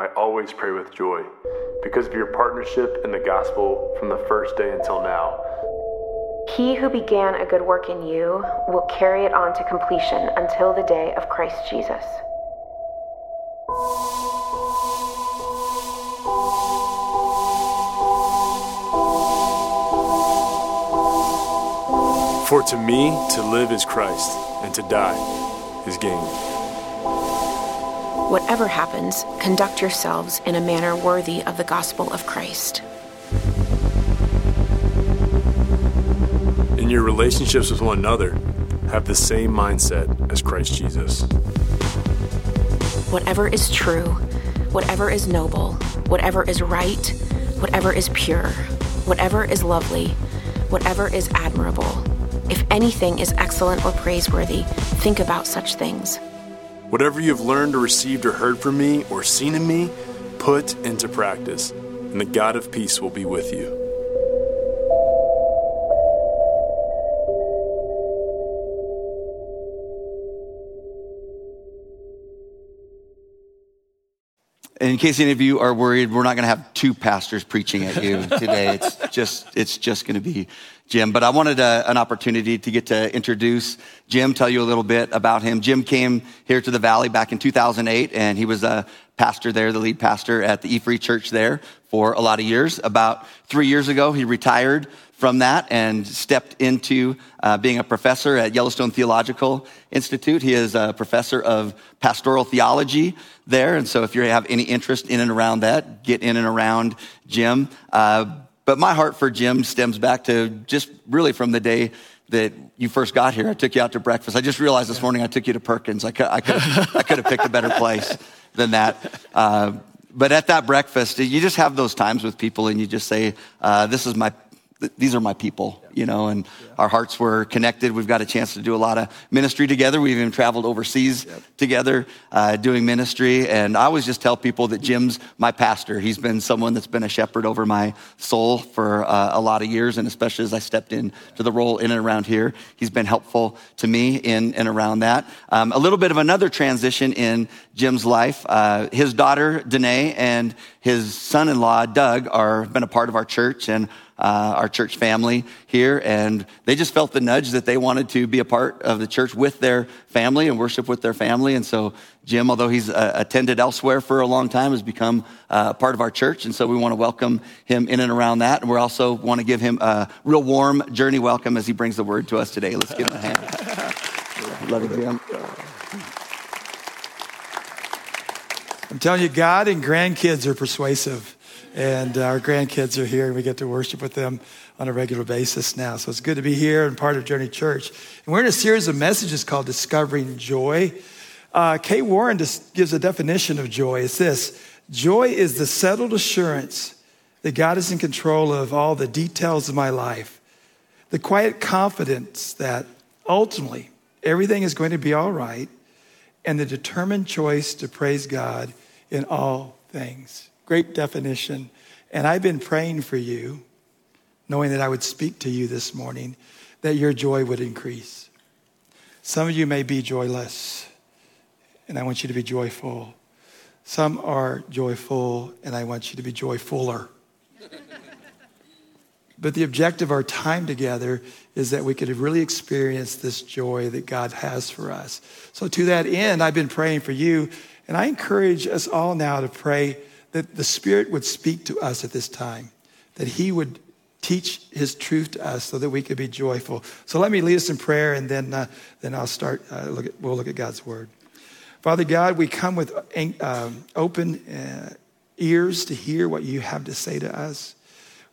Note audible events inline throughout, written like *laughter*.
I always pray with joy because of your partnership in the gospel from the first day until now. He who began a good work in you will carry it on to completion until the day of Christ Jesus. For to me, to live is Christ, and to die is gain. Whatever happens, conduct yourselves in a manner worthy of the gospel of Christ. In your relationships with one another, have the same mindset as Christ Jesus. Whatever is true, whatever is noble, whatever is right, whatever is pure, whatever is lovely, whatever is admirable, if anything is excellent or praiseworthy, think about such things. Whatever you have learned or received or heard from me or seen in me, put into practice, and the God of peace will be with you. In case any of you are worried, we're not going to have two pastors preaching at you *laughs* today. It's just, it's just going to be Jim. But I wanted a, an opportunity to get to introduce Jim, tell you a little bit about him. Jim came here to the Valley back in 2008, and he was a pastor there, the lead pastor at the E Free Church there for a lot of years. About three years ago, he retired from that and stepped into uh, being a professor at Yellowstone Theological Institute. He is a professor of pastoral theology there. And so if you have any interest in and around that, get in and around Jim. Uh, but my heart for Jim stems back to just really from the day that you first got here. I took you out to breakfast. I just realized this morning I took you to Perkins. I could, I could, I could have picked a better place than that. Uh, but at that breakfast, you just have those times with people and you just say, uh, This is my these are my people, you know, and our hearts were connected. We've got a chance to do a lot of ministry together. We've even traveled overseas yep. together uh, doing ministry. And I always just tell people that Jim's my pastor. He's been someone that's been a shepherd over my soul for uh, a lot of years, and especially as I stepped into the role in and around here, he's been helpful to me in and around that. Um, a little bit of another transition in Jim's life. Uh, his daughter, Danae, and his son in law, Doug, are been a part of our church and uh, our church family here, and they just felt the nudge that they wanted to be a part of the church with their family and worship with their family. And so, Jim, although he's uh, attended elsewhere for a long time, has become uh, part of our church. And so, we want to welcome him in and around that. And we also want to give him a real warm journey welcome as he brings the word to us today. Let's give him a hand. Love you, Jim. I'm telling you, God and grandkids are persuasive and our grandkids are here, and we get to worship with them on a regular basis now. So it's good to be here and part of Journey Church. And we're in a series of messages called Discovering Joy. Uh, Kay Warren just gives a definition of joy. It's this Joy is the settled assurance that God is in control of all the details of my life, the quiet confidence that ultimately everything is going to be all right, and the determined choice to praise God in all things. Great definition. And I've been praying for you, knowing that I would speak to you this morning, that your joy would increase. Some of you may be joyless, and I want you to be joyful. Some are joyful, and I want you to be joyfuller. but the objective of our time together is that we could really experience this joy that God has for us. So, to that end, I've been praying for you, and I encourage us all now to pray that the Spirit would speak to us at this time, that He would teach His truth to us so that we could be joyful. So let me lead us in prayer, and then, uh, then I'll start. Uh, look at, we'll look at God's Word. Father God, we come with um, open uh, ears to hear what you have to say to us.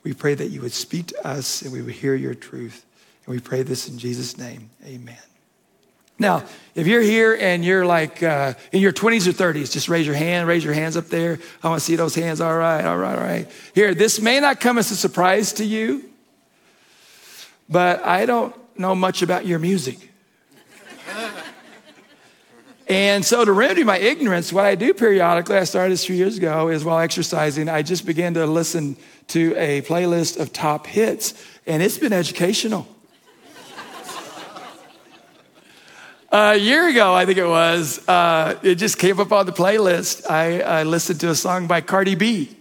We pray that you would speak to us and we would hear your truth. And we pray this in Jesus' name. Amen. Now, if you're here and you're like uh, in your 20s or 30s, just raise your hand, raise your hands up there. I want to see those hands. All right, all right, all right. Here, this may not come as a surprise to you, but I don't know much about your music. and so, to remedy my ignorance, what I do periodically, I started this a few years ago, is while exercising, I just began to listen to a playlist of top hits, and it's been educational. Uh, a year ago, I think it was, uh, it just came up on the playlist. I, I listened to a song by Cardi B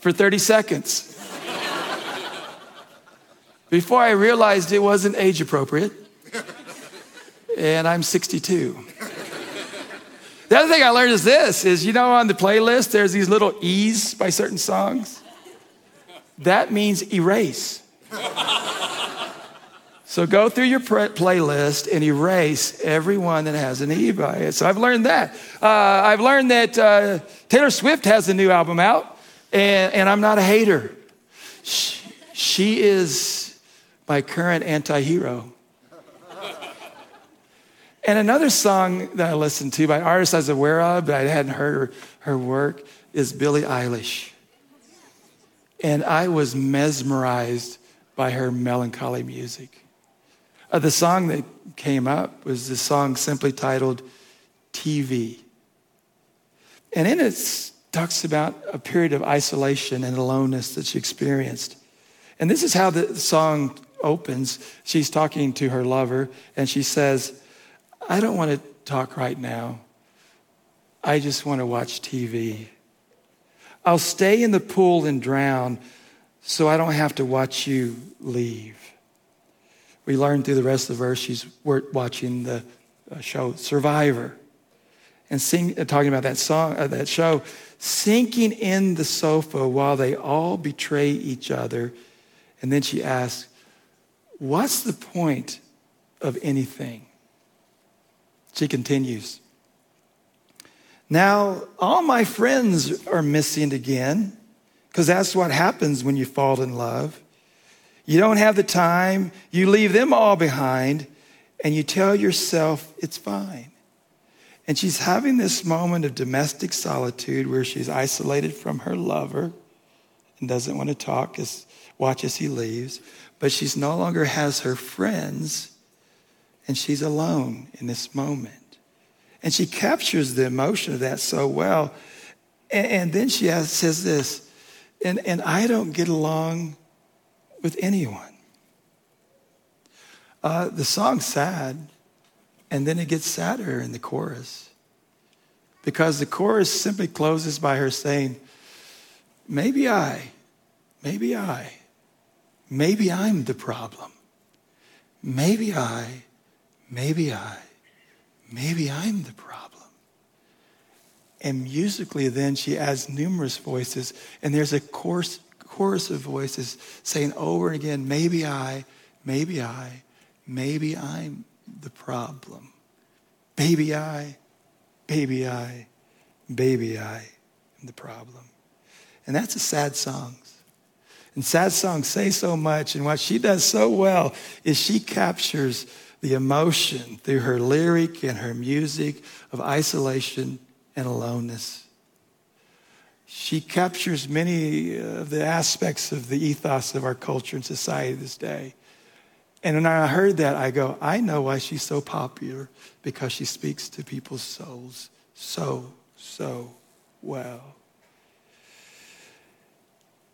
for 30 seconds before I realized it wasn't age appropriate. And I'm 62. The other thing I learned is this is you know on the playlist there's these little E's by certain songs. That means erase. So go through your playlist and erase every one that has an E by it. So I've learned that. Uh, I've learned that uh, Taylor Swift has a new album out, and, and I'm not a hater. She, she is my current anti hero. And another song that I listened to by artists I was aware of, but I hadn't heard her, her work, is Billie Eilish. And I was mesmerized by her melancholy music. Uh, the song that came up was the song simply titled TV. And in it talks about a period of isolation and aloneness that she experienced. And this is how the song opens. She's talking to her lover, and she says, I don't want to talk right now. I just want to watch TV. I'll stay in the pool and drown so I don't have to watch you leave. We learn through the rest of the verse she's watching the uh, show Survivor and sing, uh, talking about that song, uh, that show, sinking in the sofa while they all betray each other. And then she asks, What's the point of anything? She continues. Now, all my friends are missing again, because that's what happens when you fall in love. You don't have the time, you leave them all behind, and you tell yourself it's fine. And she's having this moment of domestic solitude where she's isolated from her lover and doesn't want to talk, as, watch as he leaves. But she's no longer has her friends and she's alone in this moment. And she captures the emotion of that so well. And, and then she has, says this, and, and I don't get along with anyone. Uh, the song's sad, and then it gets sadder in the chorus. Because the chorus simply closes by her saying, Maybe I, maybe I, maybe I'm the problem. Maybe I maybe I, maybe I'm the problem. And musically, then she adds numerous voices, and there's a chorus, chorus of voices saying over and again, maybe I, maybe I, maybe I'm the problem. Baby I, baby I, baby I am the problem. And that's a sad song. And sad songs say so much, and what she does so well is she captures the emotion through her lyric and her music of isolation and aloneness. She captures many uh, of the aspects of the ethos of our culture and society this day. And when I heard that, I go, I know why she's so popular because she speaks to people's souls so, so well.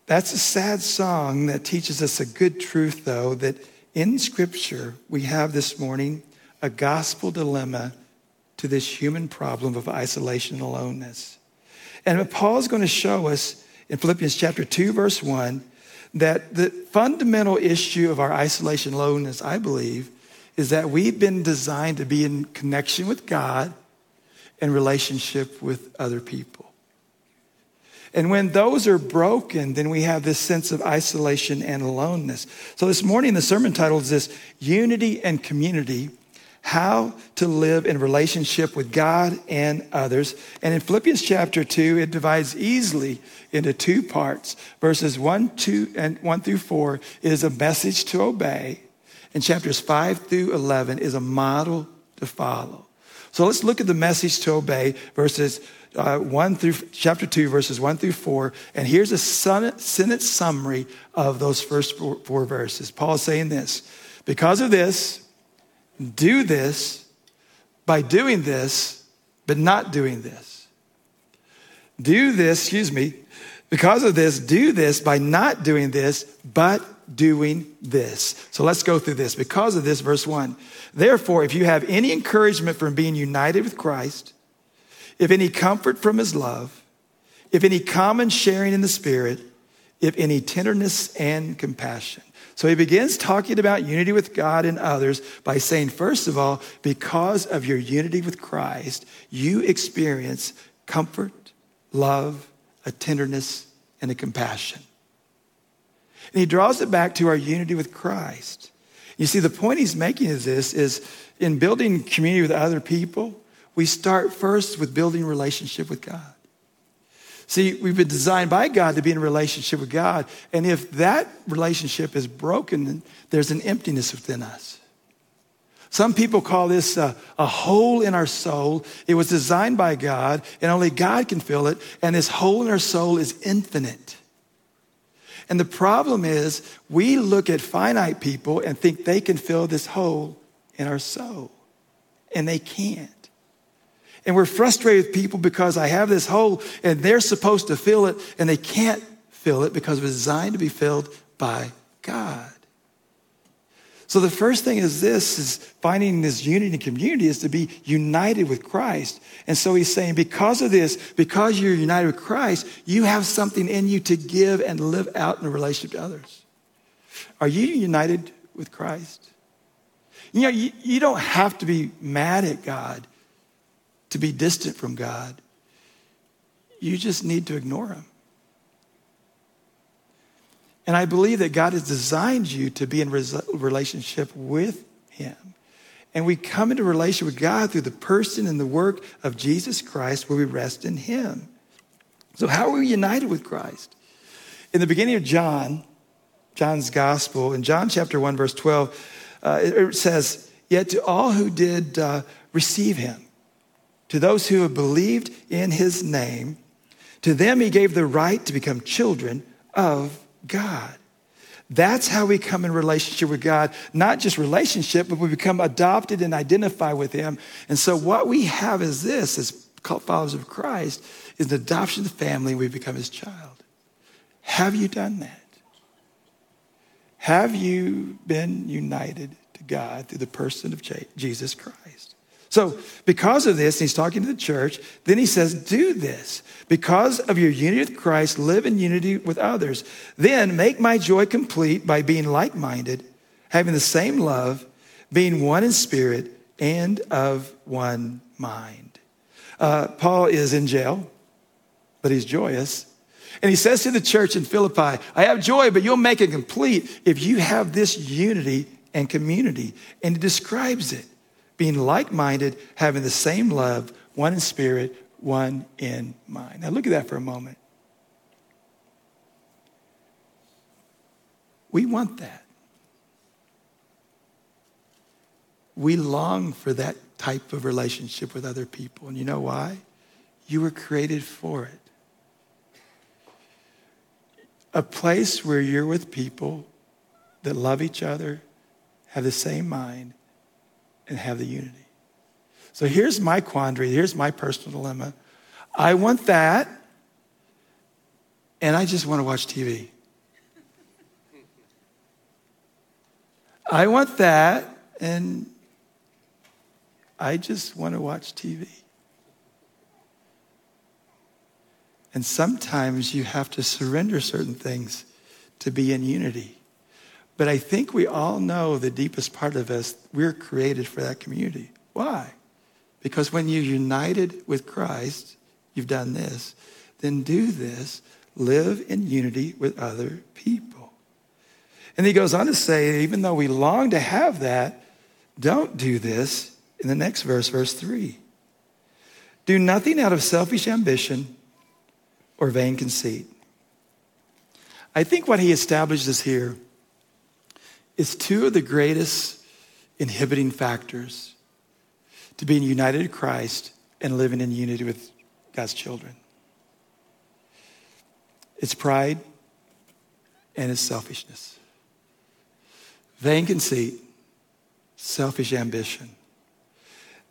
That's a sad song that teaches us a good truth, though, that in Scripture, we have this morning a gospel dilemma to this human problem of isolation and aloneness. And Paul is going to show us in Philippians chapter 2, verse 1, that the fundamental issue of our isolation and aloneness, I believe, is that we've been designed to be in connection with God and relationship with other people. And when those are broken, then we have this sense of isolation and aloneness. So this morning, the sermon title is this Unity and Community How to Live in Relationship with God and Others. And in Philippians chapter 2, it divides easily into two parts. Verses 1, 2, and 1 through 4 is a message to obey, and chapters 5 through 11 is a model to follow. So let's look at the message to obey, verses uh, 1 through chapter 2, verses 1 through 4. And here's a sentence summary of those first four, four verses. Paul is saying this Because of this, do this by doing this, but not doing this. Do this, excuse me, because of this, do this by not doing this, but doing this. So let's go through this. Because of this, verse one. Therefore, if you have any encouragement from being united with Christ, if any comfort from his love, if any common sharing in the Spirit, if any tenderness and compassion. So he begins talking about unity with God and others by saying, first of all, because of your unity with Christ, you experience comfort, love, a tenderness, and a compassion. And he draws it back to our unity with Christ. You see, the point he's making is this is in building community with other people, we start first with building relationship with God. See, we've been designed by God to be in relationship with God. And if that relationship is broken, there's an emptiness within us. Some people call this a, a, hole in our soul. It was designed by God, and only God can fill it. And this hole in our soul is infinite. And the problem is, we look at finite people and think they can fill this hole in our soul, and they can't. And we're frustrated with people because I have this hole and they're supposed to fill it and they can't fill it because it was designed to be filled by God. So the first thing is this is finding this unity and community is to be united with Christ. And so he's saying, because of this, because you're united with Christ, you have something in you to give and live out in a relationship to others. Are you united with Christ? You know, you, you don't have to be mad at God to be distant from God. You just need to ignore Him. And I believe that God has designed you to be in relationship with Him. And we come into relationship with God through the person and the work of Jesus Christ where we rest in Him. So, how are we united with Christ? In the beginning of John, John's gospel, in John chapter 1, verse 12, uh, it says, Yet to all who did uh, receive Him, to those who have believed in his name, to them he gave the right to become children of God. That's how we come in relationship with God. Not just relationship, but we become adopted and identify with Him. And so, what we have is this, as followers of Christ, is the adoption of the family, and we become His child. Have you done that? Have you been united to God through the person of Jesus Christ? So, because of this, he's talking to the church, then he says, Do this. Because of your unity with Christ, live in unity with others. Then make my joy complete by being like minded, having the same love, being one in spirit, and of one mind. Uh, Paul is in jail, but he's joyous. And he says to the church in Philippi, I have joy, but you'll make it complete if you have this unity and community. And he describes it being like minded, having the same love, one in spirit, one in mind. Now, look at that for a moment. We want that. We long for that type of relationship with other people. And you know why? You were created for it. A place where you're with people that love each other, have the same mind, and have the unity. So here's my quandary. Here's my personal dilemma. I want that, and I just want to watch TV. I want that, and I just want to watch TV. And sometimes you have to surrender certain things to be in unity. But I think we all know the deepest part of us, we're created for that community. Why? Because when you're united with Christ, you've done this, then do this, live in unity with other people. And he goes on to say, even though we long to have that, don't do this in the next verse, verse 3. Do nothing out of selfish ambition or vain conceit. I think what he establishes here is two of the greatest inhibiting factors to being united to Christ and living in unity with God's children. It's pride and it's selfishness. Vain conceit, selfish ambition.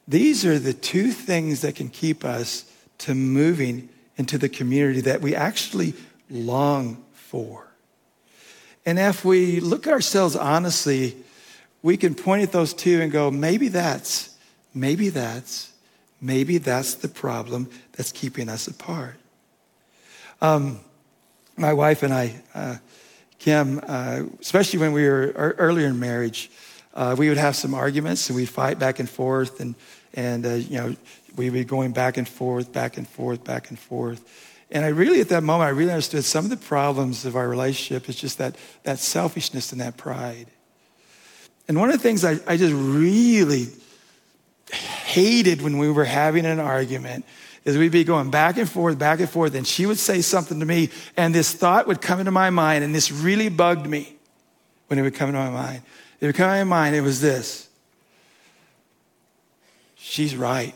These are the two things that can keep us to moving into the community that we actually long for. And if we look at ourselves honestly, we can point at those two and go, maybe that's, maybe that's, maybe that's the problem that's keeping us apart. Um, my wife and I, uh, Kim, uh, especially when we were earlier in marriage, uh, we would have some arguments and we'd fight back and forth, and and uh, you know we'd be going back and forth, back and forth, back and forth. And I really, at that moment, I really understood some of the problems of our relationship is just that that selfishness and that pride. And one of the things I, I just really hated when we were having an argument is we'd be going back and forth, back and forth, and she would say something to me, and this thought would come into my mind, and this really bugged me when it would come into my mind. It would come into my mind, it was this. She's right.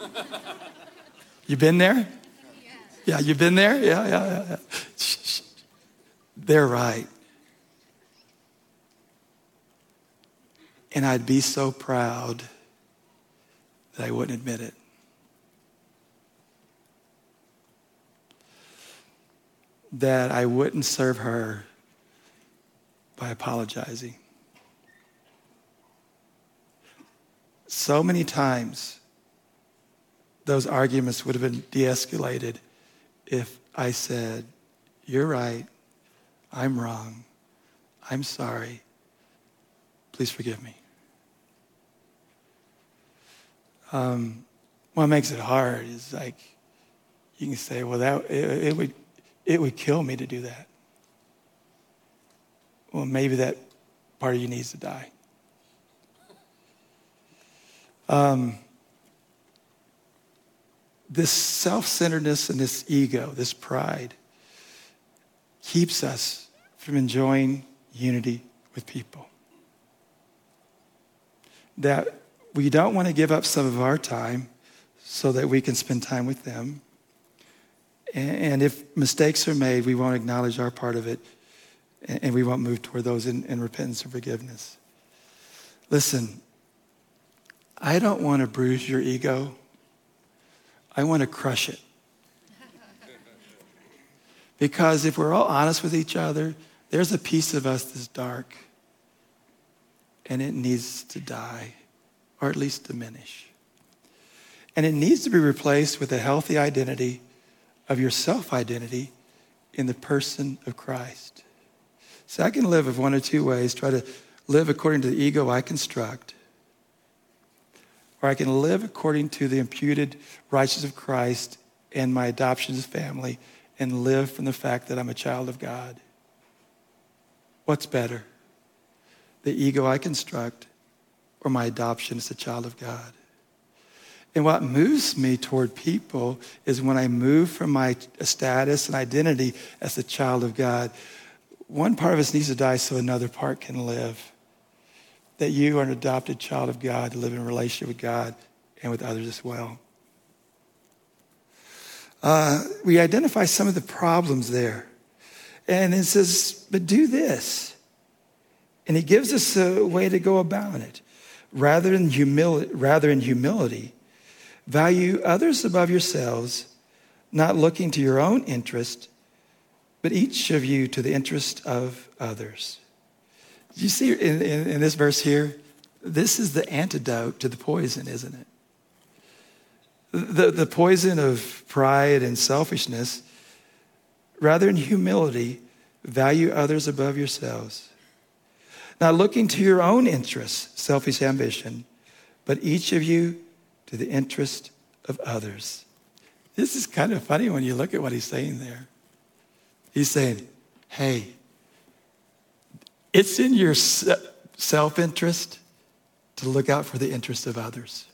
*laughs* You been there? Yeah, you've been there? Yeah, yeah, yeah. They're right. And I'd be so proud that I wouldn't admit it. that I wouldn't serve her by apologizing. So many times, those arguments would have been de escalated if I said, You're right, I'm wrong, I'm sorry, please forgive me. Um, what makes it hard is like, you can say, well, that it, it would it would kill me to do that. Well, maybe that part of you needs to die. Um, this self centeredness and this ego, this pride, keeps us from enjoying unity with people. That we don't want to give up some of our time so that we can spend time with them. And if mistakes are made, we won't acknowledge our part of it and we won't move toward those in, in repentance and forgiveness. Listen, I don't want to bruise your ego, I want to crush it. *laughs* Because if we're all honest with each other, there's a piece of us that's dark and it needs to die or at least diminish. And it needs to be replaced with a healthy identity of your self identity in the person of Christ. So I can live of one or two ways try to live according to the ego I construct, or I can live according to the imputed righteousness of Christ and my adoption as family and live from the fact that I'm a child of God. What's better? The ego I construct or my adoption as a child of God? And what moves me toward people is when I move from my status and identity as a child of God. One part of us needs to die so another part can live. That you are an adopted child of God to live in a relationship with God and with others as well. Uh, we identify some of the problems there. And it says, but do this. And he gives us a way to go about it. Rather rather in humility Value others above yourselves, not looking to your own interest, but each of you to the interest of others. You see in, in, in this verse here, this is the antidote to the poison, isn't it? The, the poison of pride and selfishness, rather in humility, value others above yourselves. Not looking to your own interests, selfish ambition, but each of you to the interest of others. This is kind of funny when you look at what he's saying there. He's saying, hey, it's in your self interest to look out for the interest of others.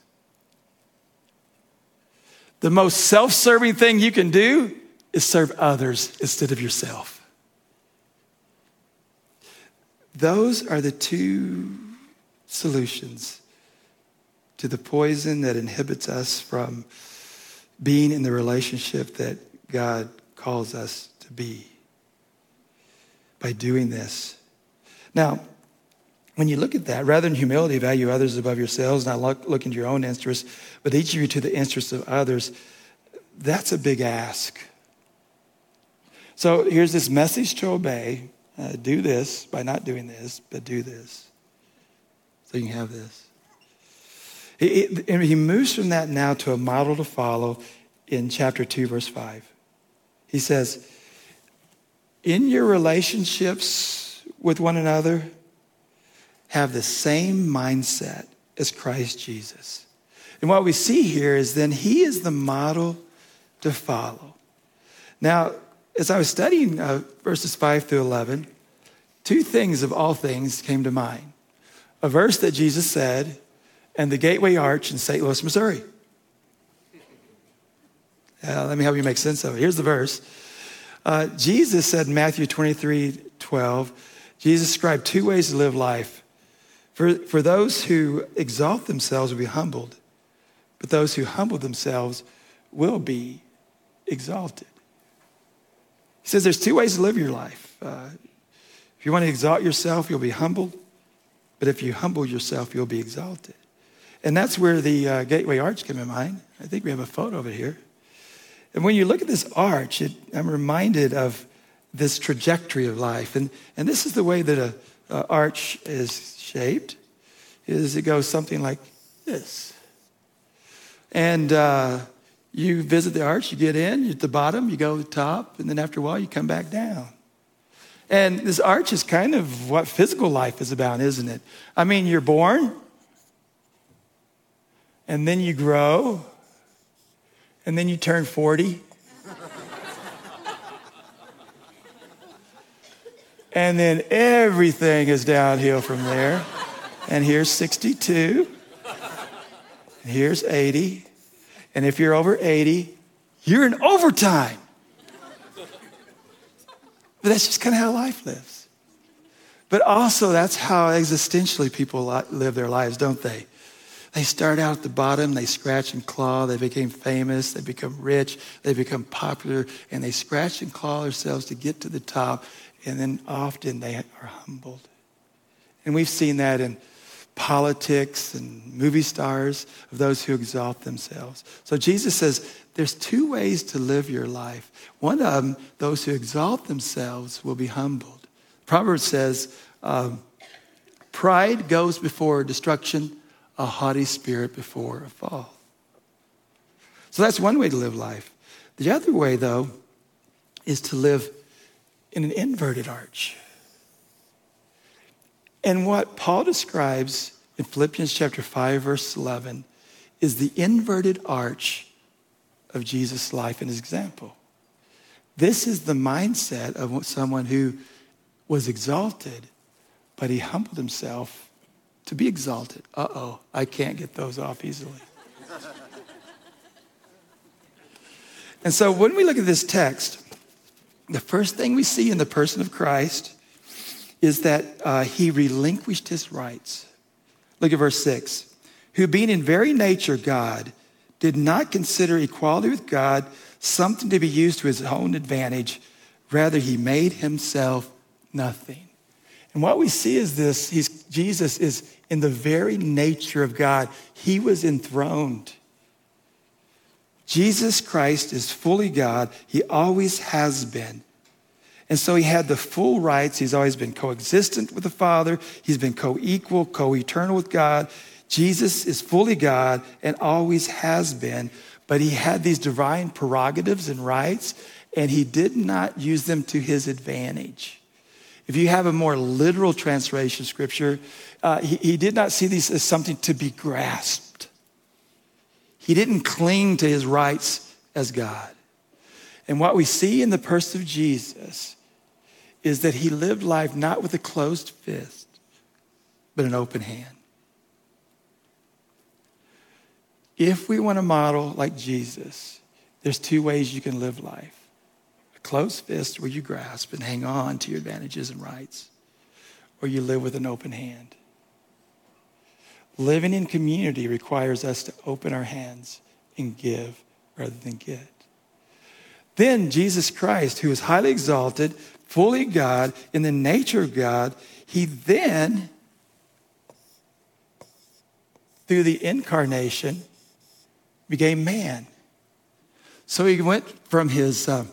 The most self serving thing you can do is serve others instead of yourself. Those are the two solutions to the poison that inhibits us from being in the relationship that God calls us to be by doing this. Now, when you look at that, rather than humility, value others above yourselves, not look, looking to your own interests, but each of you to the interests of others, that's a big ask. So here's this message to obey Uh, do this by not doing this, but do this. So you can have this. He, he moves from that now to a model to follow in chapter 2, verse 5. He says, In your relationships with one another, have the same mindset as Christ Jesus. And what we see here is then he is the model to follow. Now, as I was studying uh, verses 5 through 11, two things of all things came to mind. A verse that Jesus said, and the Gateway Arch in St. Louis, Missouri. Uh, let me help you make sense of it. Here's the verse. Uh, Jesus said in Matthew 23 12, Jesus described two ways to live life. For, for those who exalt themselves will be humbled, but those who humble themselves will be exalted. He says there's two ways to live your life. Uh, if you want to exalt yourself, you'll be humbled, but if you humble yourself, you'll be exalted. And that's where the uh, Gateway Arch came in mind. I think we have a photo of it here. And when you look at this arch, it, I'm reminded of this trajectory of life. And, and this is the way that an arch is shaped, is it goes something like this. And uh, you visit the arch, you get in, you're at the bottom, you go to the top, and then after a while, you come back down. And this arch is kind of what physical life is about, isn't it? I mean, you're born, and then you grow, and then you turn 40. And then everything is downhill from there. And here's 62. And here's 80. And if you're over 80, you're in overtime. But that's just kind of how life lives. But also, that's how existentially people live their lives, don't they? They start out at the bottom, they scratch and claw, they become famous, they become rich, they become popular, and they scratch and claw themselves to get to the top, and then often they are humbled. And we've seen that in politics and movie stars of those who exalt themselves. So Jesus says there's two ways to live your life. One of them, those who exalt themselves will be humbled. Proverbs says, um, pride goes before destruction, a haughty spirit before a fall. So that's one way to live life. The other way, though, is to live in an inverted arch. And what Paul describes in Philippians chapter 5, verse 11, is the inverted arch of Jesus' life and his example. This is the mindset of someone who was exalted, but he humbled himself to be exalted. Uh oh, I can't get those off easily. *laughs* and so when we look at this text, the first thing we see in the person of Christ is that uh, he relinquished his rights. Look at verse 6. Who, being in very nature God, did not consider equality with God something to be used to his own advantage. Rather, he made himself nothing and what we see is this Jesus is in the very nature of God. He was enthroned. Jesus Christ is fully God. He always has been. And so he had the full rights. He's always been coexistent with the Father. He's been co equal, co eternal with God. Jesus is fully God and always has been, but he had these divine prerogatives and rights, and he did not use them to his advantage. If you have a more literal translation of scripture, uh, he, he did not see these as something to be grasped. He didn't cling to his rights as God. And what we see in the person of Jesus is that he lived life not with a closed fist, but an open hand. If we want to model like Jesus, there's two ways you can live life a closed fist where you grasp and hang on to your advantages and rights, or you live with an open hand. Living in community requires us to open our hands and give rather than get. Then Jesus Christ, who is highly exalted, fully God, in the nature of God, he then, through the incarnation, became man. So he went from his. Uh,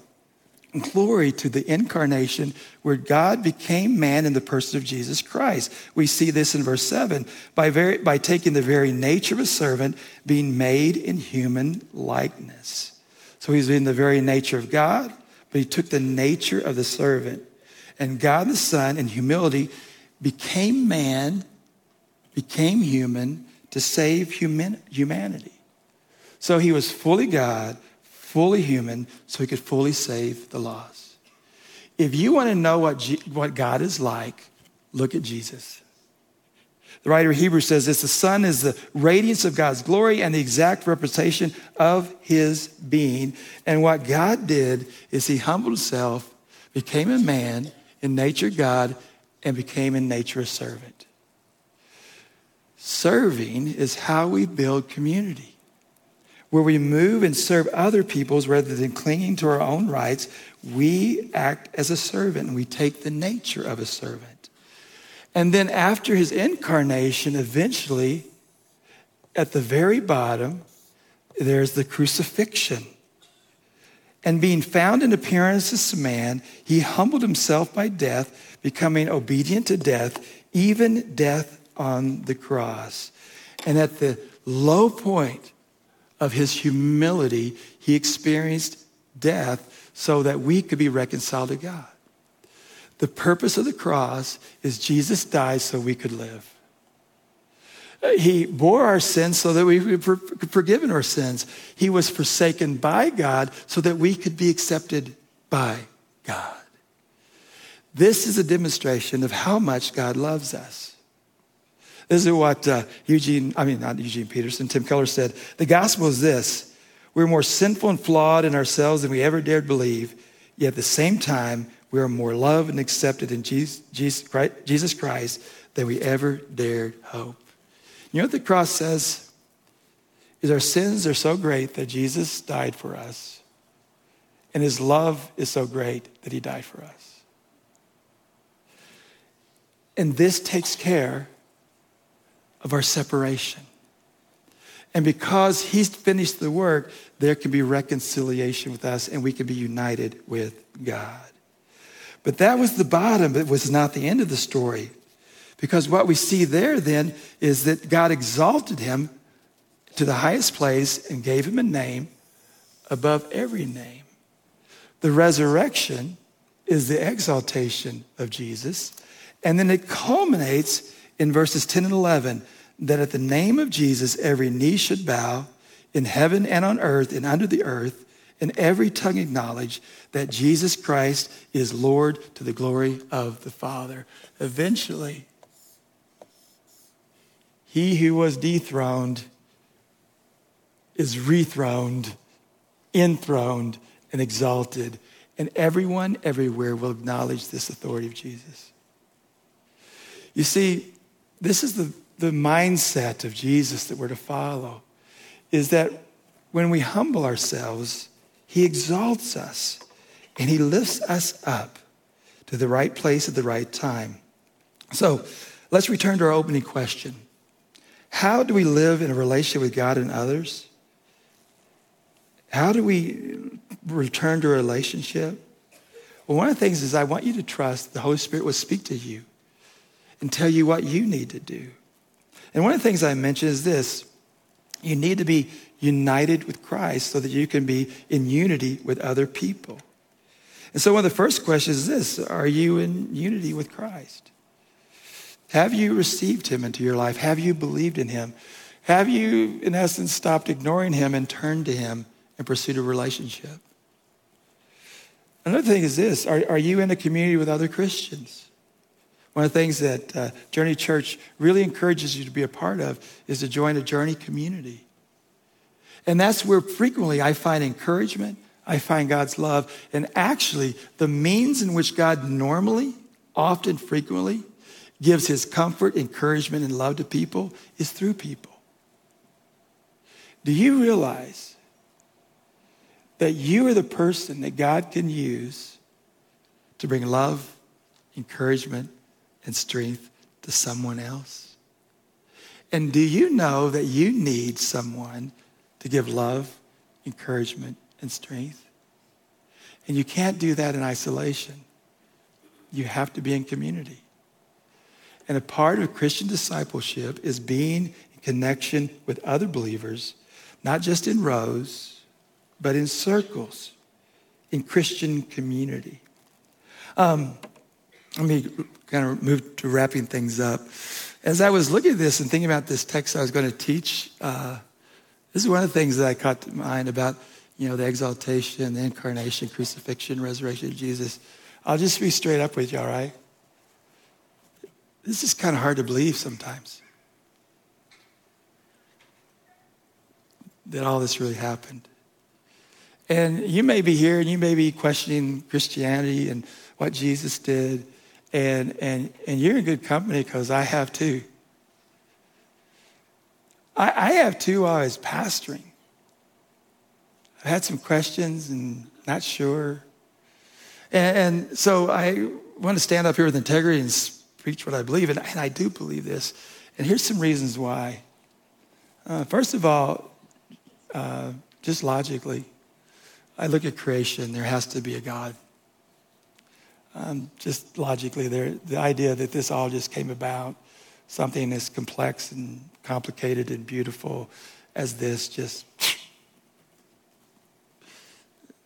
glory to the incarnation where God became man in the person of Jesus Christ. We see this in verse 7 by, very, by taking the very nature of a servant, being made in human likeness. So he's in the very nature of God, but he took the nature of the servant. And God the Son, in humility, became man, became human to save human, humanity. So he was fully God, fully human, so he could fully save the lost. If you want to know what, G- what God is like, look at Jesus. The writer of Hebrews says this the Son is the radiance of God's glory and the exact representation of his being. And what God did is he humbled himself, became a man, in nature God, and became in nature a servant. Serving is how we build community where we move and serve other people's rather than clinging to our own rights, we act as a servant and we take the nature of a servant. And then after his incarnation, eventually, at the very bottom, there's the crucifixion. And being found in appearance as a man, he humbled himself by death, becoming obedient to death, even death on the cross. And at the low point of his humility, he experienced death so that we could be reconciled to God. The purpose of the cross is Jesus died so we could live. He bore our sins so that we could be forgiven our sins. He was forsaken by God so that we could be accepted by God. This is a demonstration of how much God loves us. This is what uh, Eugene, I mean, not Eugene Peterson, Tim Keller said. The gospel is this we're more sinful and flawed in ourselves than we ever dared believe, yet at the same time, we are more loved and accepted in Jesus Christ than we ever dared hope. You know what the cross says? Is our sins are so great that Jesus died for us, and his love is so great that he died for us. And this takes care of our separation. And because he's finished the work, there can be reconciliation with us and we can be united with God. But that was the bottom, it was not the end of the story. Because what we see there then is that God exalted him to the highest place and gave him a name above every name. The resurrection is the exaltation of Jesus. And then it culminates in verses 10 and 11 that at the name of Jesus, every knee should bow in heaven and on earth and under the earth, and every tongue acknowledge that Jesus Christ is Lord to the glory of the Father. Eventually, he who was dethroned is rethroned, enthroned, and exalted. And everyone everywhere will acknowledge this authority of Jesus. You see, this is the the mindset of Jesus that we're to follow is that when we humble ourselves, he exalts us and he lifts us up to the right place at the right time. So let's return to our opening question. How do we live in a relationship with God and others? How do we return to a relationship? Well, one of the things is I want you to trust the Holy Spirit will speak to you and tell you what you need to do. And one of the things I mentioned is this you need to be united with Christ so that you can be in unity with other people. And so, one of the first questions is this Are you in unity with Christ? Have you received him into your life? Have you believed in him? Have you, in essence, stopped ignoring him and turned to him and pursued a relationship? Another thing is this are, are you in a community with other Christians? One of the things that uh, Journey Church really encourages you to be a part of is to join a Journey community. And that's where frequently I find encouragement, I find God's love, and actually the means in which God normally, often, frequently, gives his comfort, encouragement, and love to people is through people. Do you realize that you are the person that God can use to bring love, encouragement, and strength to someone else? And do you know that you need someone to give love, encouragement, and strength? And you can't do that in isolation. You have to be in community. And a part of Christian discipleship is being in connection with other believers, not just in rows, but in circles, in Christian community. Um, let me kind of move to wrapping things up. As I was looking at this and thinking about this text I was going to teach, uh, this is one of the things that I caught to mind about, you know, the exaltation, the incarnation, crucifixion, resurrection of Jesus. I'll just be straight up with you, all right? This is kind of hard to believe sometimes that all this really happened. And you may be here and you may be questioning Christianity and what Jesus did. And, and, and you're in good company because I have too. I, I have too while I was pastoring. I had some questions and not sure. And, and so I want to stand up here with integrity and preach what I believe. And, and I do believe this. And here's some reasons why. Uh, first of all, uh, just logically, I look at creation, there has to be a God. Um, just logically, there, the idea that this all just came about, something as complex and complicated and beautiful as this, just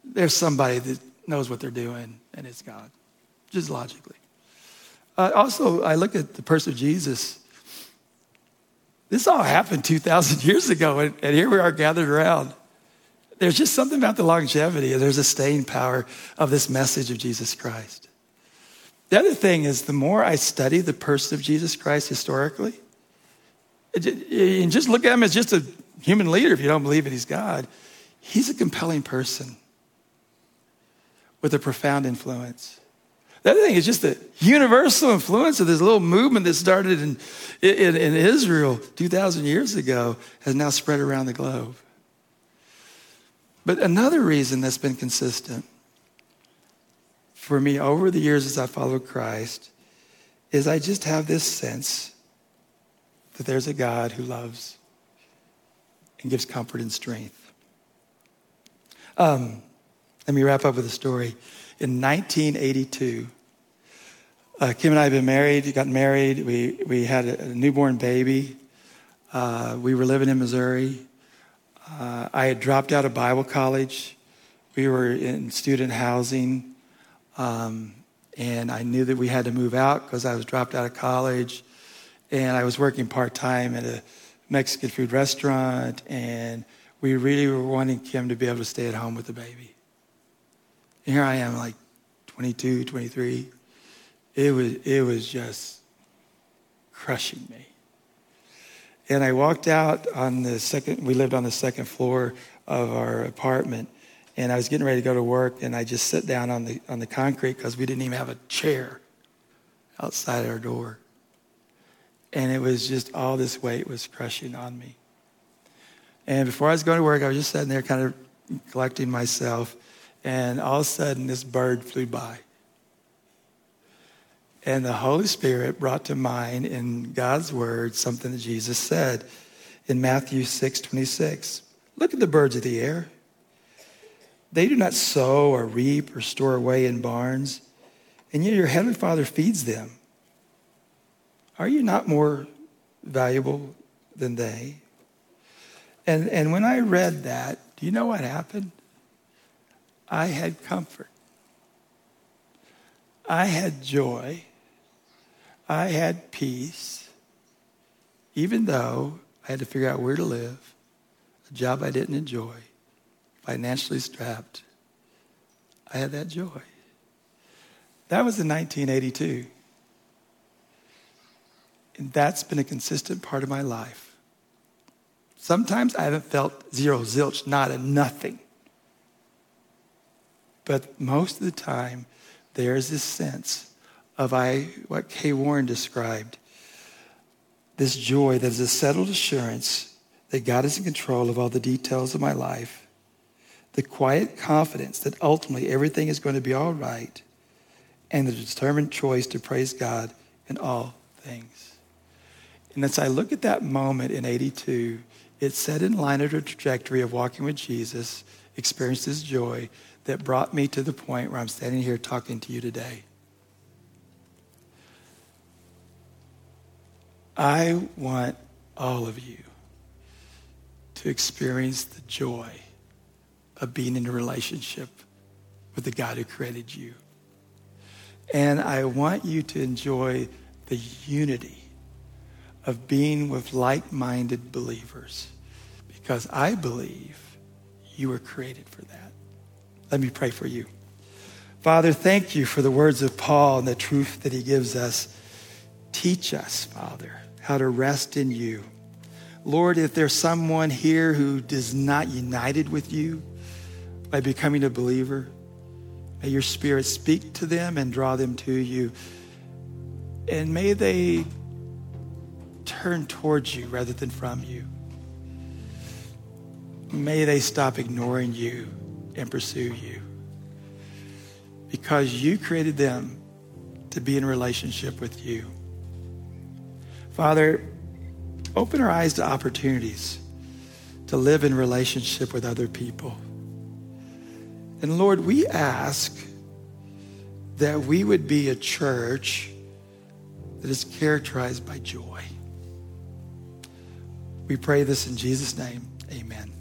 there's somebody that knows what they're doing, and it's God, just logically. Uh, also, I look at the person of Jesus. This all happened 2,000 years ago, and, and here we are gathered around. There's just something about the longevity, there's a staying power of this message of Jesus Christ. The other thing is, the more I study the person of Jesus Christ historically, and just look at him as just a human leader if you don't believe that he's God, he's a compelling person with a profound influence. The other thing is just the universal influence of this little movement that started in, in, in Israel 2,000 years ago has now spread around the globe. But another reason that's been consistent for me over the years as I followed Christ is I just have this sense that there's a God who loves and gives comfort and strength. Um, let me wrap up with a story. In 1982, uh, Kim and I had been married, got married. We, we had a, a newborn baby. Uh, we were living in Missouri. Uh, I had dropped out of Bible college. We were in student housing. Um, and I knew that we had to move out because I was dropped out of college. And I was working part time at a Mexican food restaurant. And we really were wanting Kim to be able to stay at home with the baby. And here I am, like 22, 23. It was, it was just crushing me. And I walked out on the second, we lived on the second floor of our apartment. And I was getting ready to go to work, and I just sit down on the, on the concrete because we didn't even have a chair outside our door. And it was just all this weight was crushing on me. And before I was going to work, I was just sitting there kind of collecting myself. And all of a sudden, this bird flew by. And the Holy Spirit brought to mind in God's word something that Jesus said in Matthew 6 26. Look at the birds of the air. They do not sow or reap or store away in barns, and yet your heavenly Father feeds them. Are you not more valuable than they? And, and when I read that, do you know what happened? I had comfort. I had joy. I had peace, even though I had to figure out where to live, a job I didn't enjoy, financially strapped. I had that joy. That was in 1982. And that's been a consistent part of my life. Sometimes I haven't felt zero, zilch, not a nothing. But most of the time, there's this sense of I, what Kay Warren described this joy that is a settled assurance that God is in control of all the details of my life, the quiet confidence that ultimately everything is going to be all right, and the determined choice to praise God in all things. And as I look at that moment in 82, it set in line of a trajectory of walking with Jesus, experienced his joy that brought me to the point where I'm standing here talking to you today. I want all of you to experience the joy of being in a relationship with the God who created you. And I want you to enjoy the unity of being with like minded believers because I believe you were created for that. Let me pray for you. Father, thank you for the words of Paul and the truth that he gives us. Teach us, Father, how to rest in you. Lord, if there's someone here who is not united with you by becoming a believer, may your spirit speak to them and draw them to you. And may they turn towards you rather than from you. May they stop ignoring you and pursue you. Because you created them to be in relationship with you. Father, open our eyes to opportunities to live in relationship with other people. And Lord, we ask that we would be a church that is characterized by joy. We pray this in Jesus' name. Amen.